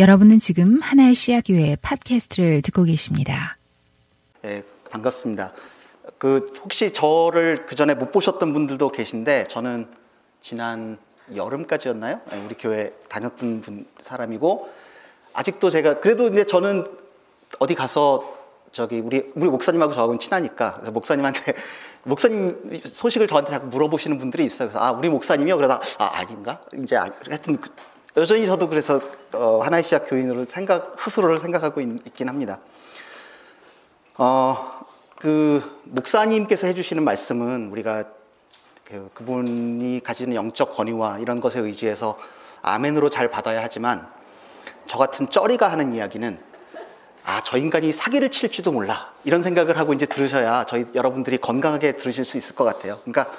여러분은 지금 하나의 씨앗교회 팟캐스트를 듣고 계십니다. 네, 반갑습니다. 그 혹시 저를 그 전에 못 보셨던 분들도 계신데 저는 지난 여름까지였나요? 네, 우리 교회 다녔던 분, 사람이고 아직도 제가 그래도 이제 저는 어디 가서 저기 우리 우리 목사님하고 저하고는 친하니까 그래서 목사님한테 목사님 소식을 저한테 자꾸 물어보시는 분들이 있어요. 그래서 아 우리 목사님이요. 그러다 아 아닌가? 이제 아, 하여튼 그, 여전히 저도 그래서 어, 하나의 시작 교인으로 생각 스스로를 생각하고 있, 긴 합니다. 어, 그 목사님께서 해주시는 말씀은 우리가 그, 그분이 가지는 영적 권위와 이런 것에 의지해서 아멘으로 잘 받아야 하지만 저 같은 쩌리가 하는 이야기는 아, 저 인간이 사기를 칠지도 몰라. 이런 생각을 하고 이제 들으셔야 저희 여러분들이 건강하게 들으실 수 있을 것 같아요. 그러니까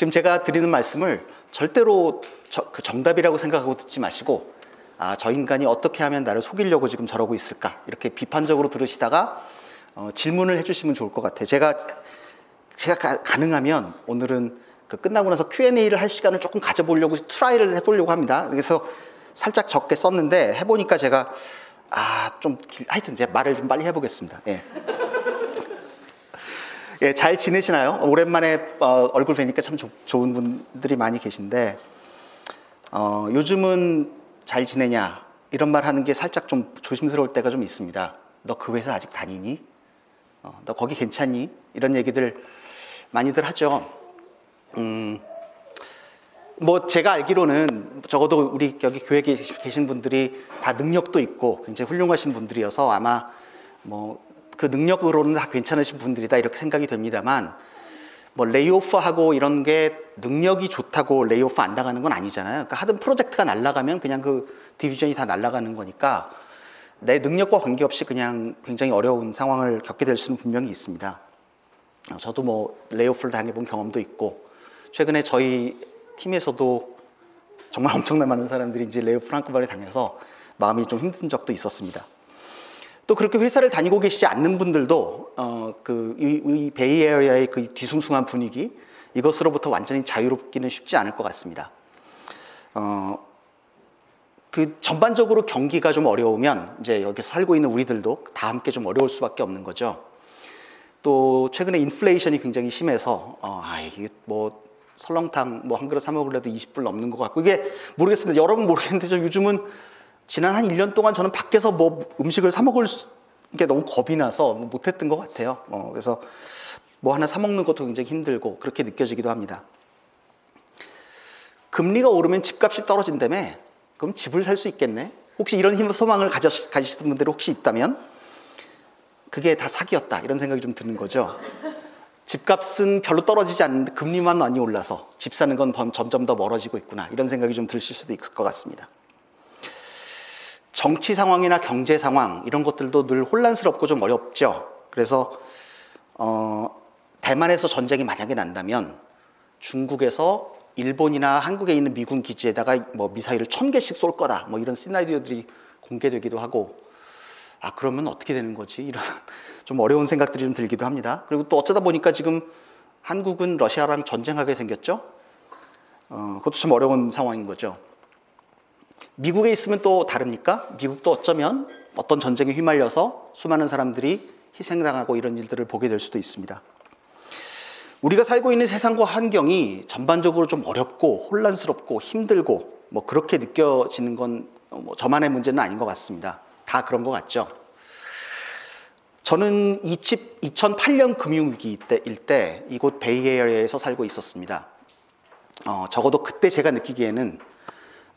지금 제가 드리는 말씀을 절대로 저, 그 정답이라고 생각하고 듣지 마시고 아, 저 인간이 어떻게 하면 나를 속이려고 지금 저러고 있을까? 이렇게 비판적으로 들으시다가 어, 질문을 해주시면 좋을 것 같아요. 제가 제가 가, 가능하면 오늘은 그 끝나고 나서 Q&A를 할 시간을 조금 가져보려고 try를 해보려고 합니다. 그래서 살짝 적게 썼는데 해보니까 제가 아, 좀, 하여튼 제 말을 좀 빨리 해보겠습니다. 예. 예, 잘 지내시나요? 오랜만에 어, 얼굴 뵈니까 참 조, 좋은 분들이 많이 계신데, 어, 요즘은 잘 지내냐? 이런 말 하는 게 살짝 좀 조심스러울 때가 좀 있습니다. 너 그 회사 아직 다니니? 어, 너 거기 괜찮니? 이런 얘기들 많이들 하죠. 음, 뭐 제가 알기로는 적어도 우리 여기 교회에 계신 분들이 다 능력도 있고 굉장히 훌륭하신 분들이어서 아마 뭐 그 능력으로는 다 괜찮으신 분들이다 이렇게 생각이 됩니다만 뭐 layoff하고 이런 게 능력이 좋다고 layoff 안 당하는 건 아니잖아요. 그러니까 하던 프로젝트가 날아가면 그냥 그 division이 다 날아가는 거니까 내 능력과 관계없이 그냥 굉장히 어려운 상황을 겪게 될 수는 분명히 있습니다. 어, 저도 뭐 layoff를 당해본 경험도 있고 최근에 저희 팀에서도 정말 엄청난 많은 사람들이 이제 레오 프랑크바를 당해서 마음이 좀 힘든 적도 있었습니다. 또 그렇게 회사를 다니고 계시지 않는 분들도 어, 그이 이 베이에리아의 그 뒤숭숭한 분위기 이것으로부터 완전히 자유롭기는 쉽지 않을 것 같습니다. 어, 그 전반적으로 경기가 좀 어려우면 이제 여기서 살고 있는 우리들도 다 함께 좀 어려울 수밖에 없는 거죠. 또 최근에 인플레이션이 굉장히 심해서 어, 아 이게 뭐 설렁탕 뭐 한 그릇 사 먹으려도 20불 넘는 것 같고 이게 모르겠습니다. 여러분 모르겠는데 저 요즘은 지난 한 1년 동안 저는 밖에서 뭐 음식을 사 먹을 게 너무 겁이 나서 뭐 못했던 것 같아요. 어, 그래서 뭐 하나 사 먹는 것도 굉장히 힘들고 그렇게 느껴지기도 합니다. 금리가 오르면 집값이 떨어진다며 그럼 집을 살 수 있겠네? 혹시 이런 힘 소망을 가지신 분들이 혹시 있다면 그게 다 사기였다 이런 생각이 좀 드는 거죠. 집값은 별로 떨어지지 않는데 금리만 많이 올라서 집 사는 건 점점 더 멀어지고 있구나 이런 생각이 좀 드실 수도 있을 것 같습니다. 정치 상황이나 경제 상황 이런 것들도 늘 혼란스럽고 좀 어렵죠. 그래서 어, 대만에서 전쟁이 만약에 난다면 중국에서 일본이나 한국에 있는 미군 기지에다가 뭐 미사일을 천 개씩 쏠 거다 뭐 이런 시나리오들이 공개되기도 하고 아 그러면 어떻게 되는 거지 이런 좀 어려운 생각들이 좀 들기도 합니다. 그리고 또 어쩌다 보니까 지금 한국은 러시아랑 전쟁하게 생겼죠. 어, 그것도 참 어려운 상황인 거죠. 미국에 있으면 또 다릅니까? 미국도 어쩌면 어떤 전쟁에 휘말려서 수많은 사람들이 희생당하고 이런 일들을 보게 될 수도 있습니다. 우리가 살고 있는 세상과 환경이 전반적으로 좀 어렵고 혼란스럽고 힘들고 뭐 그렇게 느껴지는 건 뭐 저만의 문제는 아닌 것 같습니다. 다 그런 것 같죠. 저는 2008년 금융위기 때일 때 이곳 베이에리아에서 살고 있었습니다. 어, 적어도 그때 제가 느끼기에는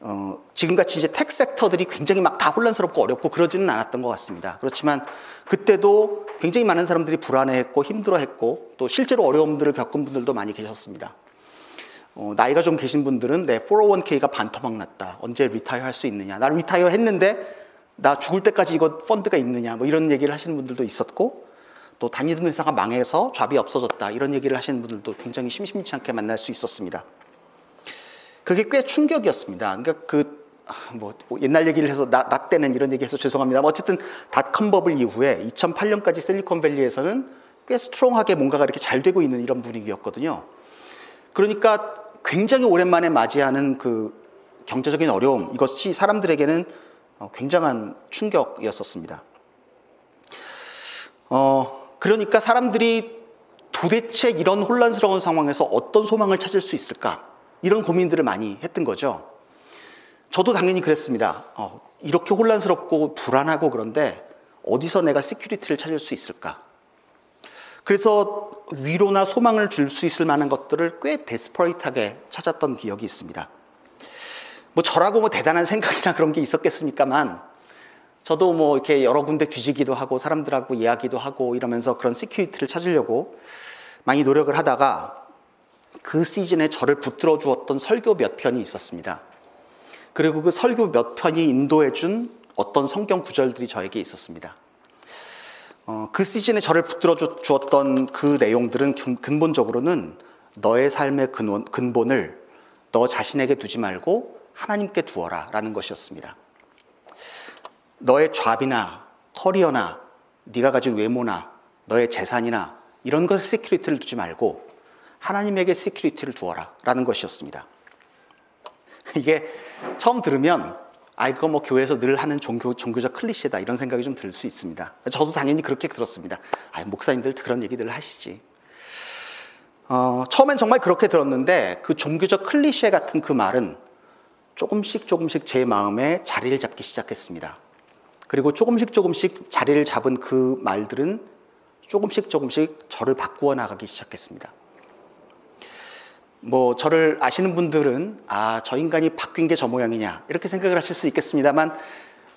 어, 지금같이 이제 텍 섹터들이 굉장히 막 다 혼란스럽고 어렵고 그러지는 않았던 것 같습니다. 그렇지만 그때도 굉장히 많은 사람들이 불안해했고 힘들어했고 또 실제로 어려움들을 겪은 분들도 많이 계셨습니다. 어, 나이가 좀 계신 분들은 내 401k가 반토막 났다. 언제 retire 할 수 있느냐. 나 retire 했는데 나 죽을 때까지 이거 펀드가 있느냐 뭐 이런 얘기를 하시는 분들도 있었고 또 다니던 회사가 망해서 job이 없어졌다 이런 얘기를 하시는 분들도 굉장히 심심치 않게 만날 수 있었습니다. 그게 꽤 충격이었습니다. 그러니까 그, 뭐, 옛날 얘기를 해서 때는 이런 얘기 해서 죄송합니다. 어쨌든 닷컴 버블 이후에 2008년까지 실리콘밸리에서는 꽤 스트롱하게 뭔가가 이렇게 잘 되고 있는 이런 분위기였거든요. 그러니까 굉장히 오랜만에 맞이하는 그 경제적인 어려움, 이것이 사람들에게는 어, 굉장한 충격이었었습니다. 어, 그러니까 사람들이 도대체 이런 혼란스러운 상황에서 어떤 소망을 찾을 수 있을까? 이런 고민들을 많이 했던 거죠. 저도 당연히 그랬습니다. 어, 이렇게 혼란스럽고 불안하고 그런데 어디서 내가 security를 찾을 수 있을까? 그래서 위로나 소망을 줄 수 있을 만한 것들을 꽤 desperate하게 찾았던 기억이 있습니다. 뭐 저라고 뭐 대단한 생각이나 그런 게 있었겠습니까만 저도 뭐 이렇게 여러 군데 뒤지기도 하고 사람들하고 이야기도 하고 이러면서 그런 security를 찾으려고 많이 노력을 하다가 그 시즌에 저를 붙들어 주었던 설교 몇 편이 있었습니다. 그리고 그 설교 몇 편이 인도해 준 어떤 성경 구절들이 저에게 있었습니다. 어, 그 시즌에 저를 붙들어 주었던 그 내용들은 근본적으로는 너의 삶의 근원, 근본을 너 자신에게 두지 말고 하나님께 두어라 라는 것이었습니다. 너의 잡이나 커리어나 네가 가진 외모나 너의 재산이나 이런 것에 security를 두지 말고 하나님에게 security를 두어라 라는 것이었습니다. 이게 처음 들으면 아 이거 뭐 교회에서 늘 하는 종교 종교적 클리셰다 이런 생각이 좀 들 수 있습니다. 저도 당연히 그렇게 들었습니다. 아 목사님들 그런 얘기들을 하시지. 어, 처음엔 정말 그렇게 들었는데 그 종교적 클리셰 같은 그 말은 조금씩 조금씩 제 마음에 자리를 잡기 시작했습니다. 그리고 조금씩 조금씩 자리를 잡은 그 말들은 조금씩 조금씩 저를 바꾸어 나가기 시작했습니다. 뭐 저를 아시는 분들은 아, 저 인간이 바뀐 게 저 모양이냐 이렇게 생각을 하실 수 있겠습니다만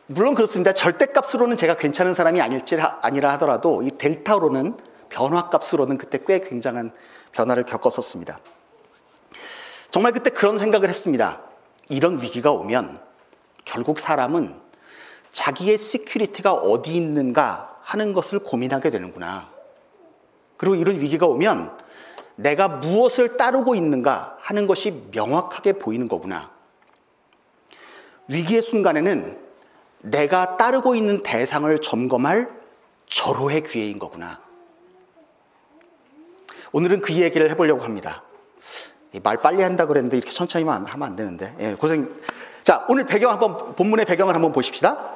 물론 그렇습니다. 절대값으로는 제가 괜찮은 사람이 아닐지 아니라 하더라도 이 델타로는 변화값으로는 그때 꽤 굉장한 변화를 겪었었습니다. 정말 그때 그런 생각을 했습니다. 이런 위기가 오면 결국 사람은 자기의 security가 어디 있는가 하는 것을 고민하게 되는구나. 그리고 이런 위기가 오면 내가 무엇을 따르고 있는가 하는 것이 명확하게 보이는 거구나. 위기의 순간에는 내가 따르고 있는 대상을 점검할 절호의 기회인 거구나. 오늘은 그 얘기를 해보려고 합니다. 말 빨리 한다 그랬는데 이렇게 천천히만 하면 안 되는데. 예, 고생. 자, 오늘 배경 한번, 본문의 배경을 한번 보십시다.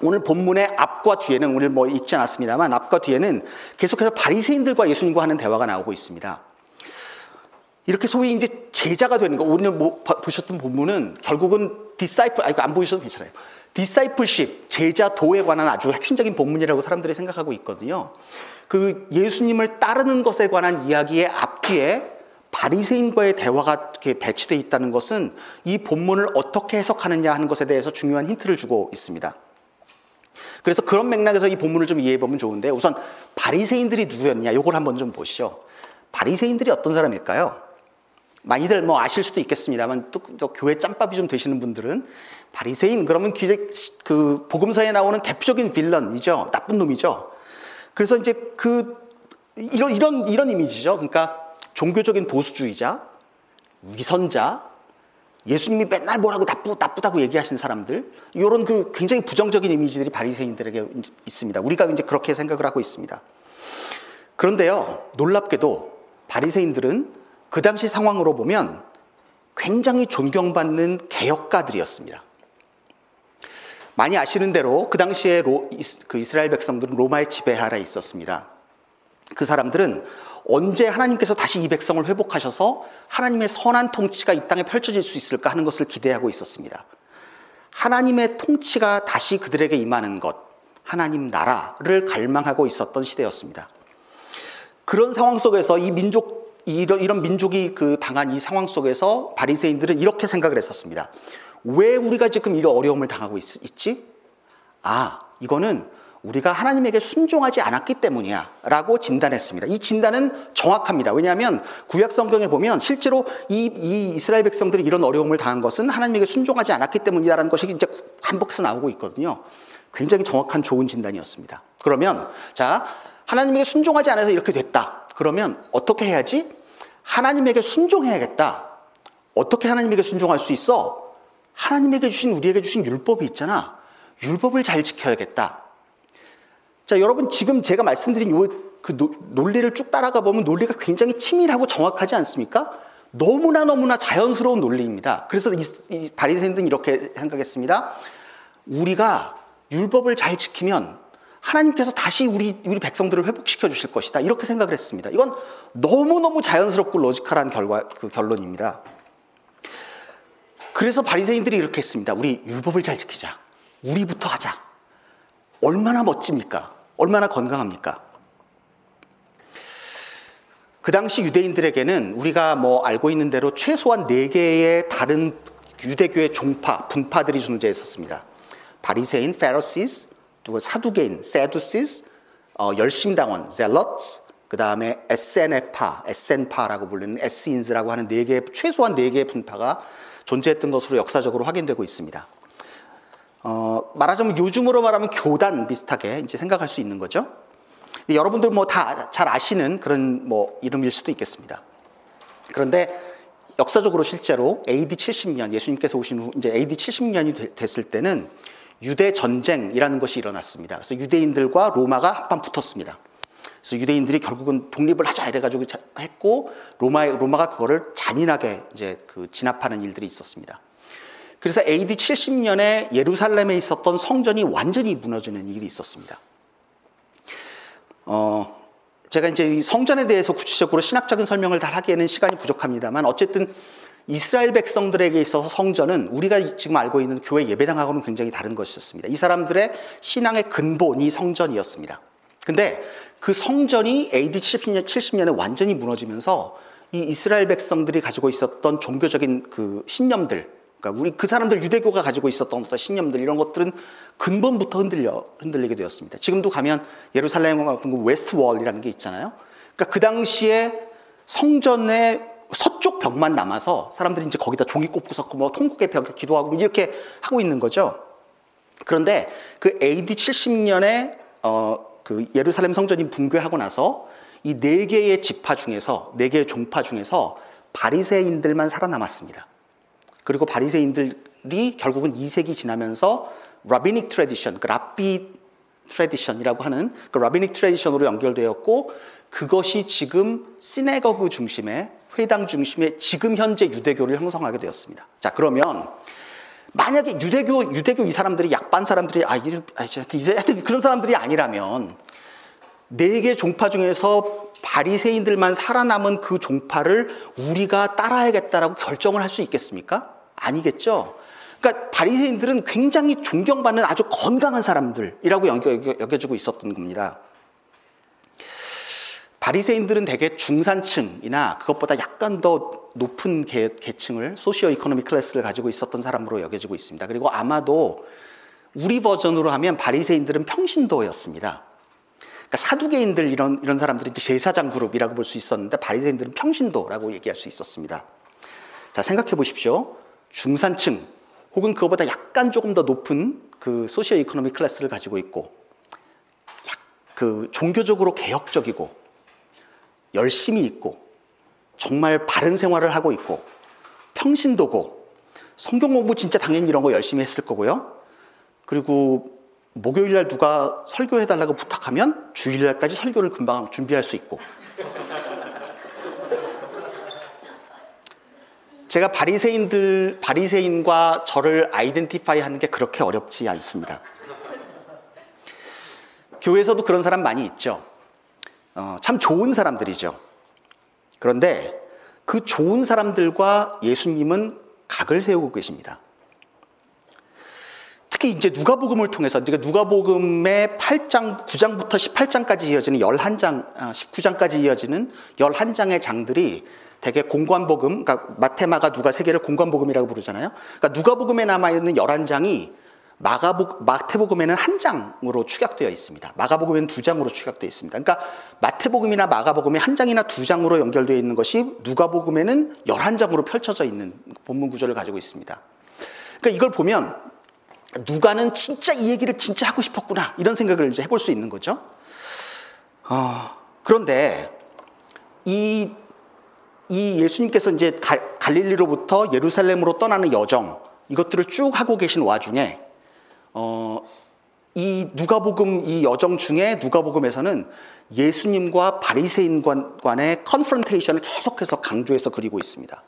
오늘 본문의 앞과 뒤에는 오늘 뭐 있지 않았습니다만 앞과 뒤에는 계속해서 바리새인들과 예수님과 하는 대화가 나오고 있습니다. 이렇게 소위 이제 제자가 되는 거 오늘 뭐 보셨던 본문은 결국은 디사이플 아 이거 안 보셔도 괜찮아요. 디사이플십 제자도에 관한 아주 핵심적인 본문이라고 사람들이 생각하고 있거든요. 그 예수님을 따르는 것에 관한 이야기의 앞뒤에 바리새인과의 대화가 이렇게 배치되어 있다는 것은 이 본문을 어떻게 해석하느냐 하는 것에 대해서 중요한 힌트를 주고 있습니다. 그래서 그런 맥락에서 이 본문을 좀 이해해 보면 좋은데 우선 바리새인들이 누구였냐 이걸 한번 좀 보시죠. 바리새인들이 어떤 사람일까요? 많이들 뭐 아실 수도 있겠습니다만 또, 또 교회 짬밥이 좀 되시는 분들은 바리새인 그러면 그 복음서에 나오는 대표적인 빌런이죠. 나쁜 놈이죠. 그래서 이제 그 이런 이런 이런 이미지죠. 그러니까 종교적인 보수주의자, 위선자, 예수님이 맨날 뭐라고 나쁘, 나쁘다고 얘기하시는 사람들, 이런 그 굉장히 부정적인 이미지들이 바리새인들에게 있습니다. 우리가 이제 그렇게 생각을 하고 있습니다. 그런데요, 놀랍게도 바리새인들은 그 당시 상황으로 보면 굉장히 존경받는 개혁가들이었습니다. 많이 아시는 대로 그 당시에 로, 그 이스라엘 백성들은 로마의 지배 하에 있었습니다. 그 사람들은 언제 하나님께서 다시 이 백성을 회복하셔서 하나님의 선한 통치가 이 땅에 펼쳐질 수 있을까 하는 것을 기대하고 있었습니다. 하나님의 통치가 다시 그들에게 임하는 것, 하나님 나라를 갈망하고 있었던 시대였습니다. 그런 상황 속에서 이 민족 이런, 이런 민족이 그 당한 이 상황 속에서 바리새인들은 이렇게 생각을 했었습니다. 왜 우리가 지금 이런 어려움을 당하고 있, 있지? 아, 이거는 우리가 하나님에게 순종하지 않았기 때문이야 라고 진단했습니다. 이 진단은 정확합니다. 왜냐하면 구약 성경에 보면 실제로 이, 이 이스라엘 백성들이 이런 어려움을 당한 것은 하나님에게 순종하지 않았기 때문이라는 것이 이제 반복해서 나오고 있거든요. 굉장히 정확한 좋은 진단이었습니다. 그러면 자 하나님에게 순종하지 않아서 이렇게 됐다. 그러면 어떻게 해야지? 하나님에게 순종해야겠다. 어떻게 하나님에게 순종할 수 있어? 하나님에게 주신 우리에게 주신 율법이 있잖아. 율법을 잘 지켜야겠다. 자, 여러분 지금 제가 말씀드린 요 그 논리를 쭉 따라가 보면 논리가 굉장히 치밀하고 정확하지 않습니까? 너무나 너무나 자연스러운 논리입니다. 그래서 이, 이 바리새인들은 이렇게 생각했습니다. 우리가 율법을 잘 지키면 하나님께서 다시 우리, 우리 백성들을 회복시켜 주실 것이다. 이렇게 생각을 했습니다. 이건 너무너무 자연스럽고 logical한 결과, 그 결론입니다. 그래서 바리새인들이 이렇게 했습니다. 우리 율법을 잘 지키자. 우리부터 하자. 얼마나 멋집니까? 얼마나 건강합니까? 그 당시 유대인들에게는 우리가 뭐 알고 있는 대로 최소한 네 개의 다른 유대교의 종파, 분파들이 존재했었습니다. 바리새인, Pharisees, 또 사두개인, Sadducees, 어, 열심당원, Zealots, 그 다음에 에센에파, 에센파라고 불리는 Essenes라고 하는 네 개, 최소한 네 개의 분파가 존재했던 것으로 역사적으로 확인되고 있습니다. 어, 말하자면 요즘으로 말하면 교단 비슷하게 이제 생각할 수 있는 거죠. 여러분들 뭐 다 잘 아시는 그런 뭐 이름일 수도 있겠습니다. 그런데 역사적으로 실제로 AD 70년 예수님께서 오신 후 이제 AD 70년이 됐을 때는 유대 전쟁이라는 것이 일어났습니다. 그래서 유대인들과 로마가 한판 붙었습니다. 그래서 유대인들이 결국은 독립을 하자 이래가지고 했고 로마 로마가 그거를 잔인하게 이제 그 진압하는 일들이 있었습니다. 그래서 AD 70년에 예루살렘에 있었던 성전이 완전히 무너지는 일이 있었습니다. 어, 제가 이제 이 성전에 대해서 구체적으로 신학적인 설명을 다 하기에는 시간이 부족합니다만 어쨌든 이스라엘 백성들에게 있어서 성전은 우리가 지금 알고 있는 교회 예배당하고는 굉장히 다른 것이었습니다. 이 사람들의 신앙의 근본이 성전이었습니다. 근데 그 성전이 AD 70년, 70년에 완전히 무너지면서 이 이스라엘 백성들이 가지고 있었던 종교적인 그 신념들, 그러니까 우리 그 사람들 유대교가 가지고 있었던 어떤 신념들 이런 것들은 근본부터 흔들려 흔들리게 되었습니다. 지금도 가면 예루살렘 같은 West Wall이라는 게 있잖아요. 그러니까 그 당시에 성전의 서쪽 벽만 남아서 사람들이 이제 거기다 종이 꼽고서 뭐 통곡의 벽에 기도하고 이렇게 하고 있는 거죠. 그런데 그 AD 70년에 어, 그 예루살렘 성전이 붕괴하고 나서 이 네 개의 지파 중에서 네 개의 종파 중에서 바리새인들만 살아남았습니다. 그리고 바리새인들이 결국은 2세기 지나면서 Rabbinic tradition, 그 랍비 tradition이라고 하는 그 Rabbinic tradition으로 연결되었고 그것이 지금 synagogue 중심의 회당 중심의 지금 현재 유대교를 형성하게 되었습니다. 자, 그러면 만약에 유대교 유대교 이 사람들이 악한 사람들이 아 이제 하여튼 그런 사람들이 아니라면 네 개 종파 중에서 바리새인들만 살아남은 그 종파를 우리가 따라야겠다라고 결정을 할 수 있겠습니까? 아니겠죠. 그러니까 바리새인들은 굉장히 존경받는 아주 건강한 사람들이라고 여겨지고 있었던 겁니다. 바리새인들은 대개 중산층이나 그것보다 약간 더 높은 계, 층을 socioeconomic class를 가지고 있었던 사람으로 여겨지고 있습니다. 그리고 아마도 우리 버전으로 하면 바리새인들은 평신도였습니다. 그러니까 사두개인들 이런 이런 사람들이 제사장 그룹이라고 볼 수 있었는데 바리새인들은 평신도라고 얘기할 수 있었습니다. 자 생각해 보십시오. 중산층 혹은 그것보다 약간 조금 더 높은 그 socioeconomic class를 가지고 있고 그 종교적으로 개혁적이고 열심히 있고 정말 바른 생활을 하고 있고 평신도고 성경 공부 진짜 당연히 이런 거 열심히 했을 거고요. 그리고 목요일 날 누가 설교해 달라고 부탁하면 주일 날까지 설교를 금방 준비할 수 있고 제가 바리새인들 바리새인과 저를 아이덴티파이 하는 게 그렇게 어렵지 않습니다. 교회에서도 그런 사람 많이 있죠. 어, 참 좋은 사람들이죠. 그런데 그 좋은 사람들과 예수님은 각을 세우고 계십니다. 특히 이제 누가복음을 통해서 누가복음의 8장 9장부터 18장까지 이어지는 11장 19장까지 아, 이어지는 11장의 장들이 대개 공관복음 그러니까 마테마가 누가 세계를 공관복음이라고 부르잖아요. 그러니까 누가복음에 남아 있는 11장이 마가복, 마태복음에는 한 장으로 축약되어 있습니다. 마가복음에는 두 장으로 축약되어 있습니다. 그러니까 마태복음이나 마가복음에 한 장이나 두 장으로 연결되어 있는 것이 누가복음에는 열한 장으로 펼쳐져 있는 본문 구조를 가지고 있습니다. 그러니까 이걸 보면 누가는 진짜 이 얘기를 진짜 하고 싶었구나 이런 생각을 이제 해볼 수 있는 거죠. 어, 그런데 이, 이 예수님께서 이제 갈릴리로부터 예루살렘으로 떠나는 여정 이것들을 쭉 하고 계신 와중에 어, 이 누가복음 이 여정 중에 누가복음에서는 예수님과 바리새인 간의 컨프런테이션을 계속해서 강조해서 그리고 있습니다.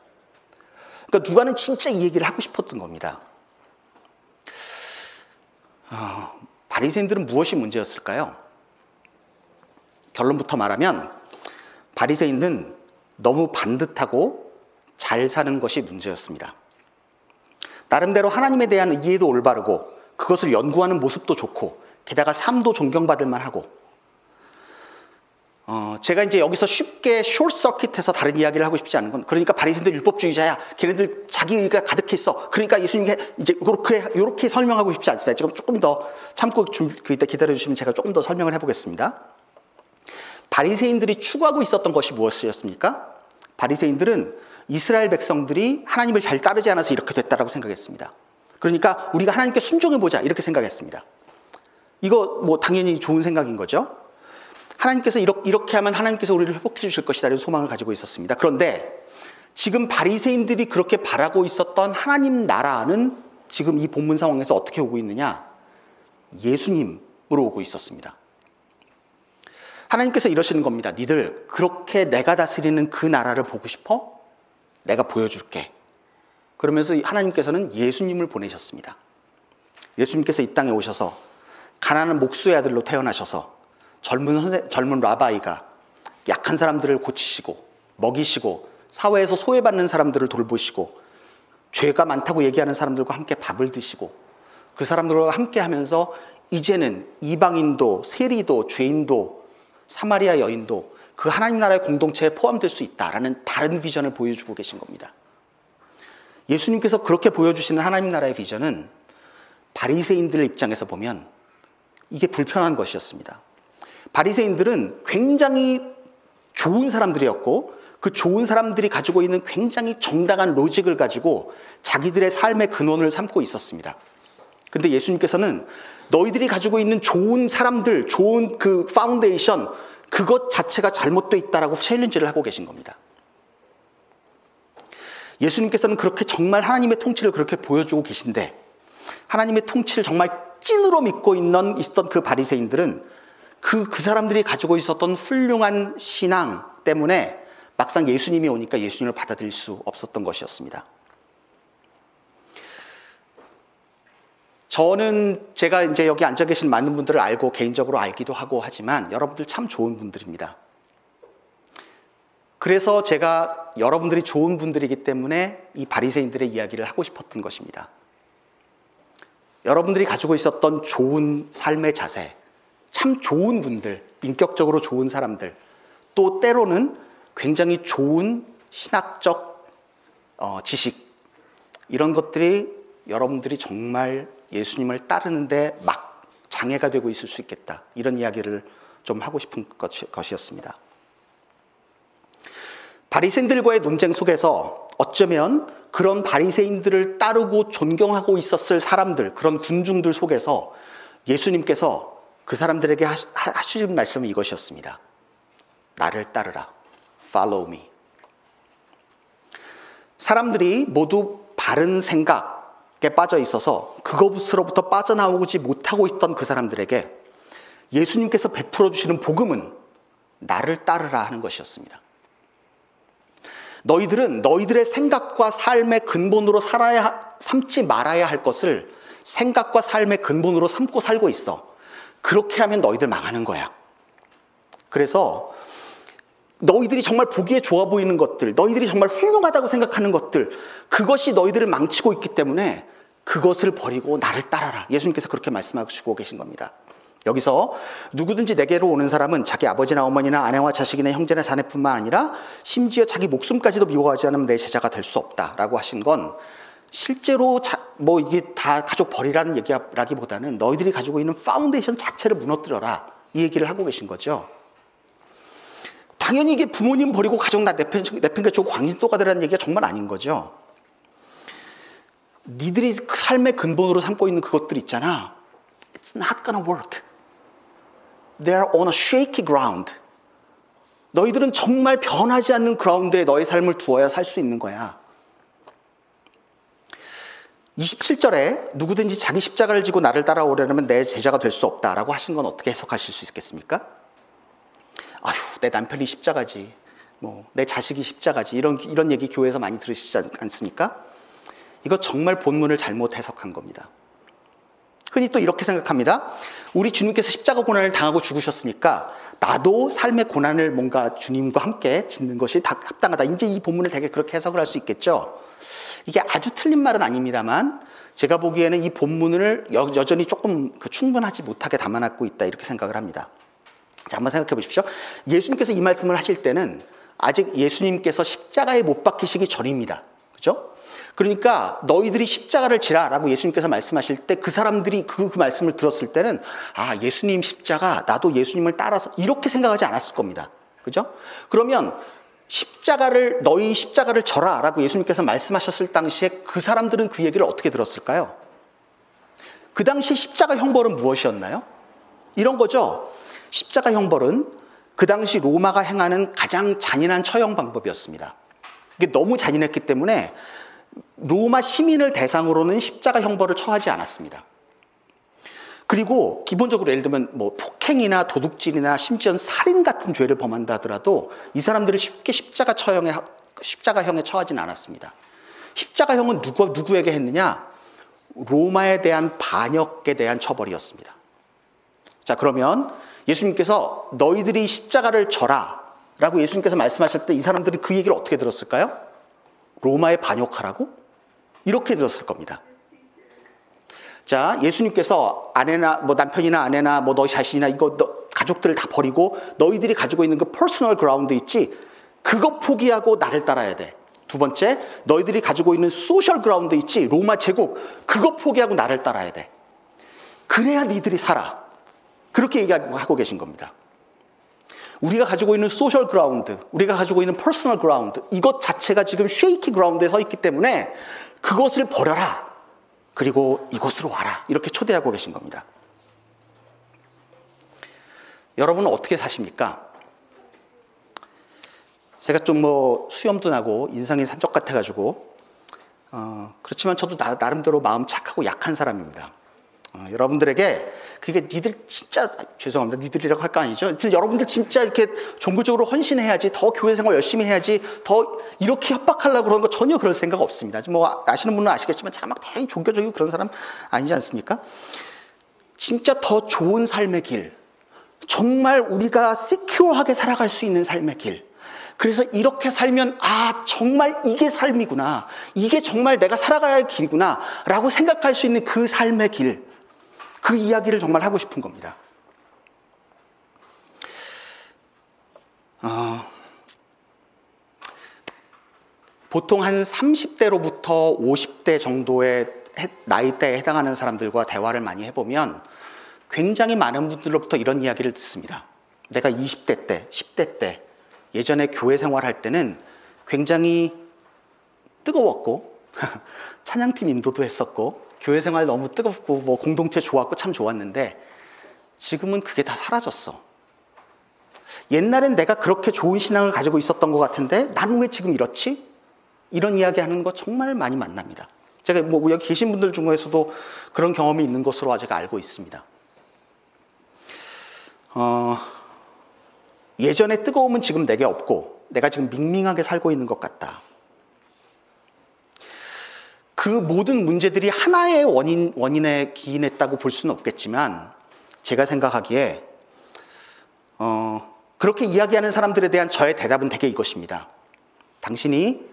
그러니까 누가는 진짜 이 얘기를 하고 싶었던 겁니다. 어, 바리새인들은 무엇이 문제였을까요? 결론부터 말하면 바리새인은 너무 반듯하고 잘 사는 것이 문제였습니다. 나름대로 하나님에 대한 이해도 올바르고 그것을 연구하는 모습도 좋고 게다가 삶도 존경받을 만하고 어, 제가 이제 여기서 쉽게 숏서킷해서 다른 이야기를 하고 싶지 않은 건 그러니까 바리새인들 율법주의자야. 걔네들 자기 의가 가득했어. 그러니까 예수님께 이제 이렇게 이렇게 설명하고 싶지 않습니다. 지금 조금 더 참고 좀 그때 기다려 주시면 제가 조금 더 설명을 해 보겠습니다. 바리새인들이 추구하고 있었던 것이 무엇이었습니까? 바리새인들은 이스라엘 백성들이 하나님을 잘 따르지 않아서 이렇게 됐다라고 생각했습니다. 그러니까 우리가 하나님께 순종해 보자 이렇게 생각했습니다. 이거 뭐 당연히 좋은 생각인 거죠. 하나님께서 이렇게 하면 하나님께서 우리를 회복해 주실 것이다라는 소망을 가지고 있었습니다. 그런데 지금 바리새인들이 그렇게 바라고 있었던 하나님 나라는 지금 이 본문 상황에서 어떻게 오고 있느냐? 예수님으로 오고 있었습니다. 하나님께서 이러시는 겁니다. 니들 그렇게 내가 다스리는 그 나라를 보고 싶어? 내가 보여줄게. 그러면서 하나님께서는 예수님을 보내셨습니다. 예수님께서 이 땅에 오셔서 가난한 목수의 아들로 태어나셔서 젊은, 젊은 라바이가 약한 사람들을 고치시고 먹이시고 사회에서 소외받는 사람들을 돌보시고 죄가 많다고 얘기하는 사람들과 함께 밥을 드시고 그 사람들과 함께 하면서 이제는 이방인도 세리도 죄인도 사마리아 여인도 그 하나님 나라의 공동체에 포함될 수 있다라는 다른 비전을 보여주고 계신 겁니다. 예수님께서 그렇게 보여주시는 하나님 나라의 비전은 바리새인들 입장에서 보면 이게 불편한 것이었습니다. 바리새인들은 굉장히 좋은 사람들이었고 그 좋은 사람들이 가지고 있는 굉장히 정당한 로직을 가지고 자기들의 삶의 근원을 삼고 있었습니다. 근데 예수님께서는 너희들이 가지고 있는 좋은 사람들, 좋은 그 파운데이션, 그것 자체가 잘못되어 있다라고 challenge를 하고 계신 겁니다. 예수님께서는 그렇게 정말 하나님의 통치를 그렇게 보여주고 계신데 하나님의 통치를 정말 찐으로 믿고 있는 있었던 그 바리새인들은 그, 그 사람들이 가지고 있었던 훌륭한 신앙 때문에 막상 예수님이 오니까 예수님을 받아들일 수 없었던 것이었습니다. 저는 제가 이제 여기 앉아 계신 많은 분들을 알고 개인적으로 알기도 하고 하지만 여러분들 참 좋은 분들입니다. 그래서 제가 여러분들이 좋은 분들이기 때문에 이 바리새인들의 이야기를 하고 싶었던 것입니다. 여러분들이 가지고 있었던 좋은 삶의 자세, 참 좋은 분들, 인격적으로 좋은 사람들, 또 때로는 굉장히 좋은 신학적 어, 지식, 이런 것들이 여러분들이 정말 예수님을 따르는데 막 장애가 되고 있을 수 있겠다. 이런 이야기를 좀 하고 싶은 것이었습니다. 바리새인들과의 논쟁 속에서 어쩌면 그런 바리새인들을 따르고 존경하고 있었을 사람들, 그런 군중들 속에서 예수님께서 그 사람들에게 하시는 말씀은 이것이었습니다. 나를 따르라. Follow me. 사람들이 모두 바른 생각에 빠져 있어서 그것으로부터 빠져나오지 못하고 있던 그 사람들에게 예수님께서 베풀어 주시는 복음은 나를 따르라 하는 것이었습니다. 너희들은 너희들의 생각과 삶의 근본으로 살아야 삼지 말아야 할 것을 생각과 삶의 근본으로 삼고 살고 있어. 그렇게 하면 너희들 망하는 거야. 그래서 너희들이 정말 보기에 좋아 보이는 것들, 너희들이 정말 훌륭하다고 생각하는 것들, 그것이 너희들을 망치고 있기 때문에 그것을 버리고 나를 따라라. 예수님께서 그렇게 말씀하시고 계신 겁니다. 여기서 누구든지 내게로 오는 사람은 자기 아버지나 어머니나 아내와 자식이나 형제나 자네뿐만 아니라 심지어 자기 목숨까지도 미워하지 않으면 내 제자가 될 수 없다라고 하신 건 실제로 자, 뭐 이게 다 가족 버리라는 얘기라기보다는 너희들이 가지고 있는 파운데이션 자체를 무너뜨려라 이 얘기를 하고 계신 거죠. 당연히 이게 부모님 버리고 가족 나저 광신도가 되라는 얘기가 정말 아닌 거죠. 니들이 그 삶의 근본으로 삼고 있는 그것들 있잖아. It's not gonna work. They're on a shaky ground. 너희들은 정말 변하지 않는 ground에 너의 삶을 두어야 살 수 있는 거야. 27절에 누구든지 자기 십자가를 지고 나를 따라오려면 내 제자가 될 수 없다라고 하신 건 어떻게 해석하실 수 있겠습니까? 아휴, 내 남편이 십자가지. 뭐, 내 자식이 십자가지. 이런, 이런 얘기 교회에서 많이 들으시지 않습니까? 이거 정말 본문을 잘못 해석한 겁니다. 흔히 또 이렇게 생각합니다. 우리 주님께서 십자가 고난을 당하고 죽으셨으니까 나도 삶의 고난을 뭔가 주님과 함께 짓는 것이 합당하다. 이제 이 본문을 되게 그렇게 해석을 할 수 있겠죠. 이게 아주 틀린 말은 아닙니다만 제가 보기에는 이 본문을 여 전히 조금 그 충분하지 못하게 담아놨고 있다 이렇게 생각을 합니다. 자, 한번 생각해 보십시오. 예수님께서 이 말씀을 하실 때는 아직 예수님께서 십자가에 못 박히시기 전입니다. 그죠? 그러니까 너희들이 십자가를 지라라고 예수님께서 말씀하실 때 그 사람들이 그, 그 말씀을 들었을 때는 아, 예수님 십자가, 나도 예수님을 따라서 이렇게 생각하지 않았을 겁니다. 그죠? 그러면 십자가를 너희 십자가를 져라라고 예수님께서 말씀하셨을 당시에 그 사람들은 그 얘기를 어떻게 들었을까요? 그 당시 십자가 형벌은 무엇이었나요? 이런 거죠. 십자가 형벌은 그 당시 로마가 행하는 가장 잔인한 처형 방법이었습니다. 이게 너무 잔인했기 때문에 로마 시민을 대상으로는 십자가 형벌을 처하지 않았습니다. 그리고 기본적으로 예를 들면 뭐 폭행이나 도둑질이나 심지어 살인 같은 죄를 범한다 하더라도 이 사람들을 쉽게 십자가 처형에 십자가형에 처하진 않았습니다. 십자가형은 누구 누구에게 했느냐? 로마에 대한 반역에 대한 처벌이었습니다. 자, 그러면 예수님께서 너희들이 십자가를 져라 라고 예수님께서 말씀하실 때 이 사람들이 그 얘기를 어떻게 들었을까요? 로마에 반역하라고? 이렇게 들었을 겁니다. 자, 예수님께서 아내나 뭐 남편이나 아내나 뭐 너희 자신이나 이거 너, 가족들을 다 버리고 너희들이 가지고 있는 그 personal ground 있지? 그거 포기하고 나를 따라야 돼. 두 번째, 너희들이 가지고 있는 social ground 있지? 로마 제국. 그거 포기하고 나를 따라야 돼. 그래야 니들이 살아. 그렇게 얘기하고 계신 겁니다. 우리가 가지고 있는 social ground, 우리가 가지고 있는 personal ground, 이것 자체가 지금 shaky ground에 서 있기 때문에 그것을 버려라. 그리고 이곳으로 와라. 이렇게 초대하고 계신 겁니다. 여러분은 어떻게 사십니까? 제가 좀 뭐 수염도 나고 인상이 산적 같아가지고 어, 그렇지만 저도 나, 름대로 마음 착하고 약한 사람입니다. 어, 여러분들에게 그게 니들 진짜 아, 죄송합니다. 니들이라고 할 거 아니죠. 여러분들 진짜 이렇게 종교적으로 헌신해야지 더 교회 생활 열심히 해야지 더 이렇게 협박하려고 그러는 거 전혀 그럴 생각 없습니다. 뭐 아시는 분은 아시겠지만 제가 막 대단히 종교적이고 그런 사람 아니지 않습니까? 진짜 더 좋은 삶의 길, 정말 우리가 시큐어하게 살아갈 수 있는 삶의 길. 그래서 이렇게 살면 아 정말 이게 삶이구나. 이게 정말 내가 살아가야 할 길이구나. 라고 생각할 수 있는 그 삶의 길. 그 이야기를 정말 하고 싶은 겁니다. 어, 보통 한 30대로부터 50대 정도의 나이대에 해당하는 사람들과 대화를 많이 해보면 굉장히 많은 분들로부터 이런 이야기를 듣습니다. 내가 20대 때, 10대 때, 예전에 교회 생활할 때는 굉장히 뜨거웠고, 찬양팀 인도도 했었고, 교회 생활 너무 뜨겁고 뭐 공동체 좋았고 참 좋았는데 지금은 그게 다 사라졌어. 옛날엔 내가 그렇게 좋은 신앙을 가지고 있었던 것 같은데 나는 왜 지금 이렇지? 이런 이야기 하는 거 정말 많이 만납니다. 제가 뭐 여기 계신 분들 중에서도 그런 경험이 있는 것으로 제가 알고 있습니다. 어, 예전에 뜨거움은 지금 내게 없고 내가 지금 밍밍하게 살고 있는 것 같다. 그 모든 문제들이 하나의 원인, 원인에 기인했다고 볼 수는 없겠지만, 제가 생각하기에, 어, 그렇게 이야기하는 사람들에 대한 저의 대답은 대개 이것입니다. 당신이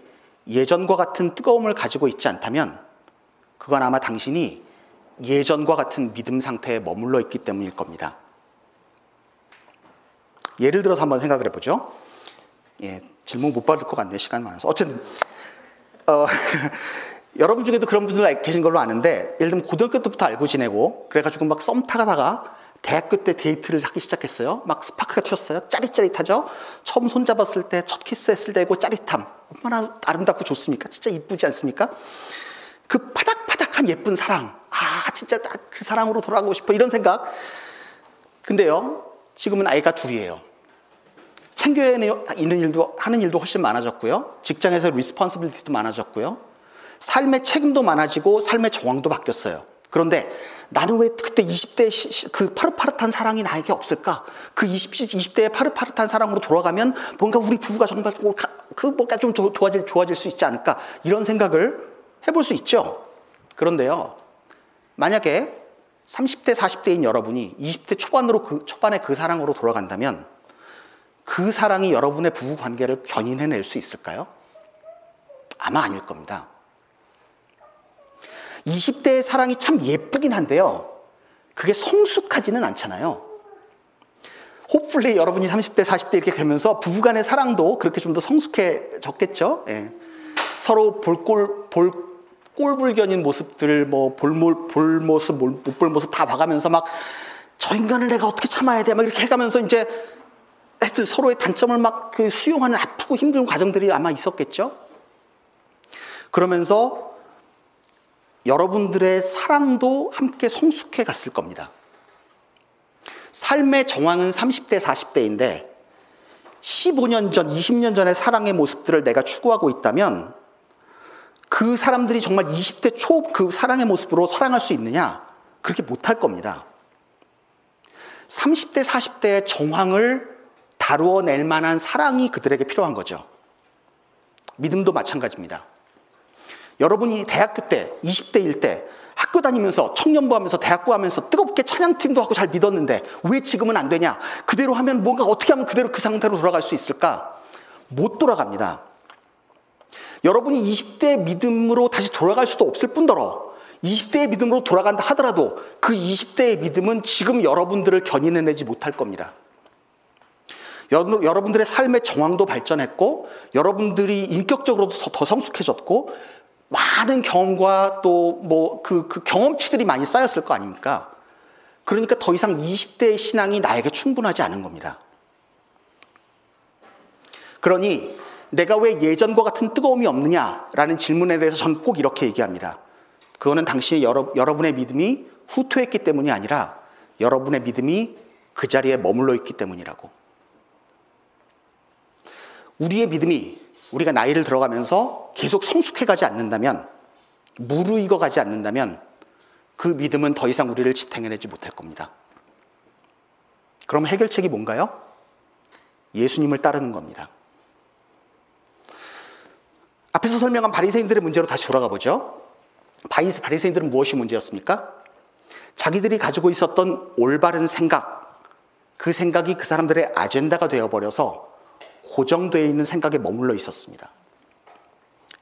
예전과 같은 뜨거움을 가지고 있지 않다면, 그건 아마 당신이 예전과 같은 믿음 상태에 머물러 있기 때문일 겁니다. 예를 들어서 한번 생각을 해보죠. 예, 질문 못 받을 것 같네요. 시간 많아서. 어쨌든, 어, 여러분 중에도 그런 분들 계신 걸로 아는데 예를 들면 고등학교 때부터 알고 지내고 그래가지고 막 썸 타가다가 대학교 때 데이트를 하기 시작했어요. 막 스파크가 튀었어요. 짜릿짜릿하죠? 처음 손잡았을 때 첫 키스했을 때고 짜릿함. 얼마나 아름답고 좋습니까? 진짜 이쁘지 않습니까? 그 파닥파닥한 예쁜 사랑. 아, 진짜 그 사랑으로 돌아가고 싶어. 이런 생각. 근데요, 지금은 아이가 둘이에요. 챙겨야 있는 일도, 하는 일도 훨씬 많아졌고요. 직장에서 responsibility도 많아졌고요. 삶의 책임도 많아지고 삶의 정황도 바뀌었어요. 그런데 나는 왜 그때 20대 그 파릇파릇한 사랑이 나에게 없을까? 그 20, 20대의 파릇파릇한 사랑으로 돌아가면 뭔가 우리 부부가 정말 그 뭔가 좀 도와질, 좋아질 수 있지 않을까? 이런 생각을 해볼 수 있죠. 그런데요. 만약에 30대, 40대인 여러분이 20대 초반으로 그, 초반에 그 사랑으로 돌아간다면 그 사랑이 여러분의 부부 관계를 견인해낼 수 있을까요? 아마 아닐 겁니다. 20대의 사랑이 참 예쁘긴 한데요. 그게 성숙하지는 않잖아요. 호플리 여러분이 30대, 40대 이렇게 되면서 부부간의 사랑도 그렇게 좀 더 성숙해졌겠죠. 예. 서로 볼꼴, 볼, 꼴불견인 모습들, 뭐, 볼몰, 볼 모습, 못 볼 모습 다 봐가면서 막, 저 인간을 내가 어떻게 참아야 돼? 막 이렇게 해가면서 이제, 하여튼 서로의 단점을 막 그 수용하는 아프고 힘든 과정들이 아마 있었겠죠? 그러면서 여러분들의 사랑도 함께 성숙해 갔을 겁니다. 삶의 정황은 30대, 40대인데 15년 전, 20년 전의 사랑의 모습들을 내가 추구하고 있다면 그 사람들이 정말 20대 초 그 사랑의 모습으로 사랑할 수 있느냐? 그렇게 못할 겁니다. 30대, 40대의 정황을 다루어낼 만한 사랑이 그들에게 필요한 거죠. 믿음도 마찬가지입니다. 여러분이 대학교 때, 20대일 때 학교 다니면서 청년부 하면서 대학부 하면서 뜨겁게 찬양팀도 하고 잘 믿었는데 왜 지금은 안 되냐? 그대로 하면 뭔가 어떻게 하면 그대로 그 상태로 돌아갈 수 있을까? 못 돌아갑니다. 여러분이 20대 믿음으로 다시 돌아갈 수도 없을 뿐더러 20대의 믿음으로 돌아간다 하더라도 그 20대의 믿음은 지금 여러분들을 견인해내지 못할 겁니다. 여러분들의 삶의 정황도 발전했고 여러분들이 인격적으로도 더 성숙해졌고 많은 경험과 또 뭐그 그 경험치들이 많이 쌓였을 거 아닙니까? 그러니까 더 이상 20대의 신앙이 나에게 충분하지 않은 겁니다. 그러니 내가 왜 예전과 같은 뜨거움이 없느냐라는 질문에 대해서 저는 꼭 이렇게 얘기합니다. 그거는 당신이 여러, 여러분의 믿음이 후퇴했기 때문이 아니라 여러분의 믿음이 그 자리에 머물러 있기 때문이라고. 우리의 믿음이 우리가 나이를 들어가면서 계속 성숙해 가지 않는다면, 무르익어 가지 않는다면, 그 믿음은 더 이상 우리를 지탱해내지 못할 겁니다. 그럼 해결책이 뭔가요? 예수님을 따르는 겁니다. 앞에서 설명한 바리새인들의 문제로 다시 돌아가 보죠. 바리새인들은 무엇이 문제였습니까? 자기들이 가지고 있었던 올바른 생각, 그 생각이 그 사람들의 아젠다가 되어버려서 고정되어 있는 생각에 머물러 있었습니다.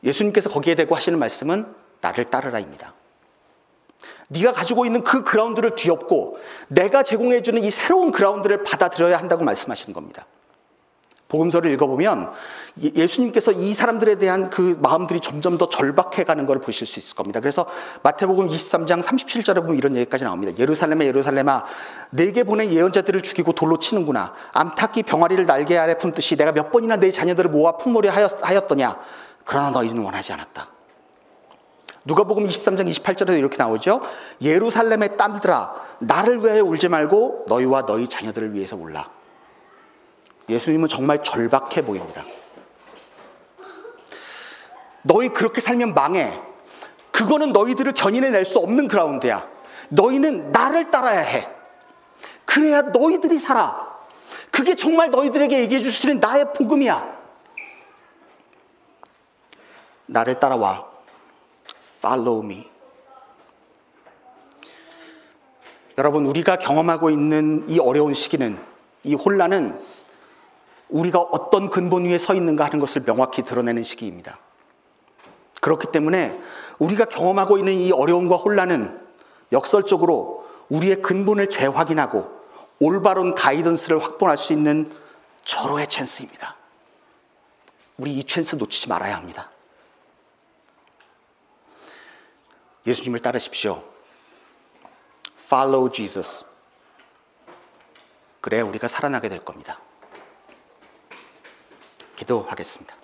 예수님께서 거기에 대고 하시는 말씀은 나를 따르라입니다. 네가 가지고 있는 그 그라운드를 뒤엎고 내가 제공해주는 이 새로운 그라운드를 받아들여야 한다고 말씀하시는 겁니다. 복음서를 읽어보면 예, 예수님께서 이 사람들에 대한 그 마음들이 점점 더 절박해가는 걸 보실 수 있을 겁니다. 그래서 마태복음 23장 37절에 보면 이런 얘기까지 나옵니다. 예루살렘에 예루살렘아 내게 보낸 예언자들을 죽이고 돌로 치는구나. 암탉기 병아리를 날개 아래 품듯이 내가 몇 번이나 내 자녀들을 모아 품몰이 하였더냐. 그러나 너희는 원하지 않았다. 누가복음 23장 28절에도 이렇게 나오죠. 예루살렘의 딸들아 나를 위하여 울지 말고 너희와 너희 자녀들을 위해서 울라. 예수님은 정말 절박해 보입니다. 너희 그렇게 살면 망해. 그거는 너희들을 견인해낼 수 없는 그라운드야. 너희는 나를 따라야 해. 그래야 너희들이 살아. 그게 정말 너희들에게 얘기해 줄 수 있는 나의 복음이야. 나를 따라와. Follow me. 여러분, 우리가 경험하고 있는 이 어려운 시기는, 이 혼란은 우리가 어떤 근본 위에 서 있는가 하는 것을 명확히 드러내는 시기입니다. 그렇기 때문에 우리가 경험하고 있는 이 어려움과 혼란은 역설적으로 우리의 근본을 재확인하고 올바른 가이던스를 확보할 수 있는 절호의 찬스입니다. 우리 이 찬스 놓치지 말아야 합니다. 예수님을 따르십시오. Follow Jesus. 그래야 우리가 살아나게 될 겁니다. 기도하겠습니다.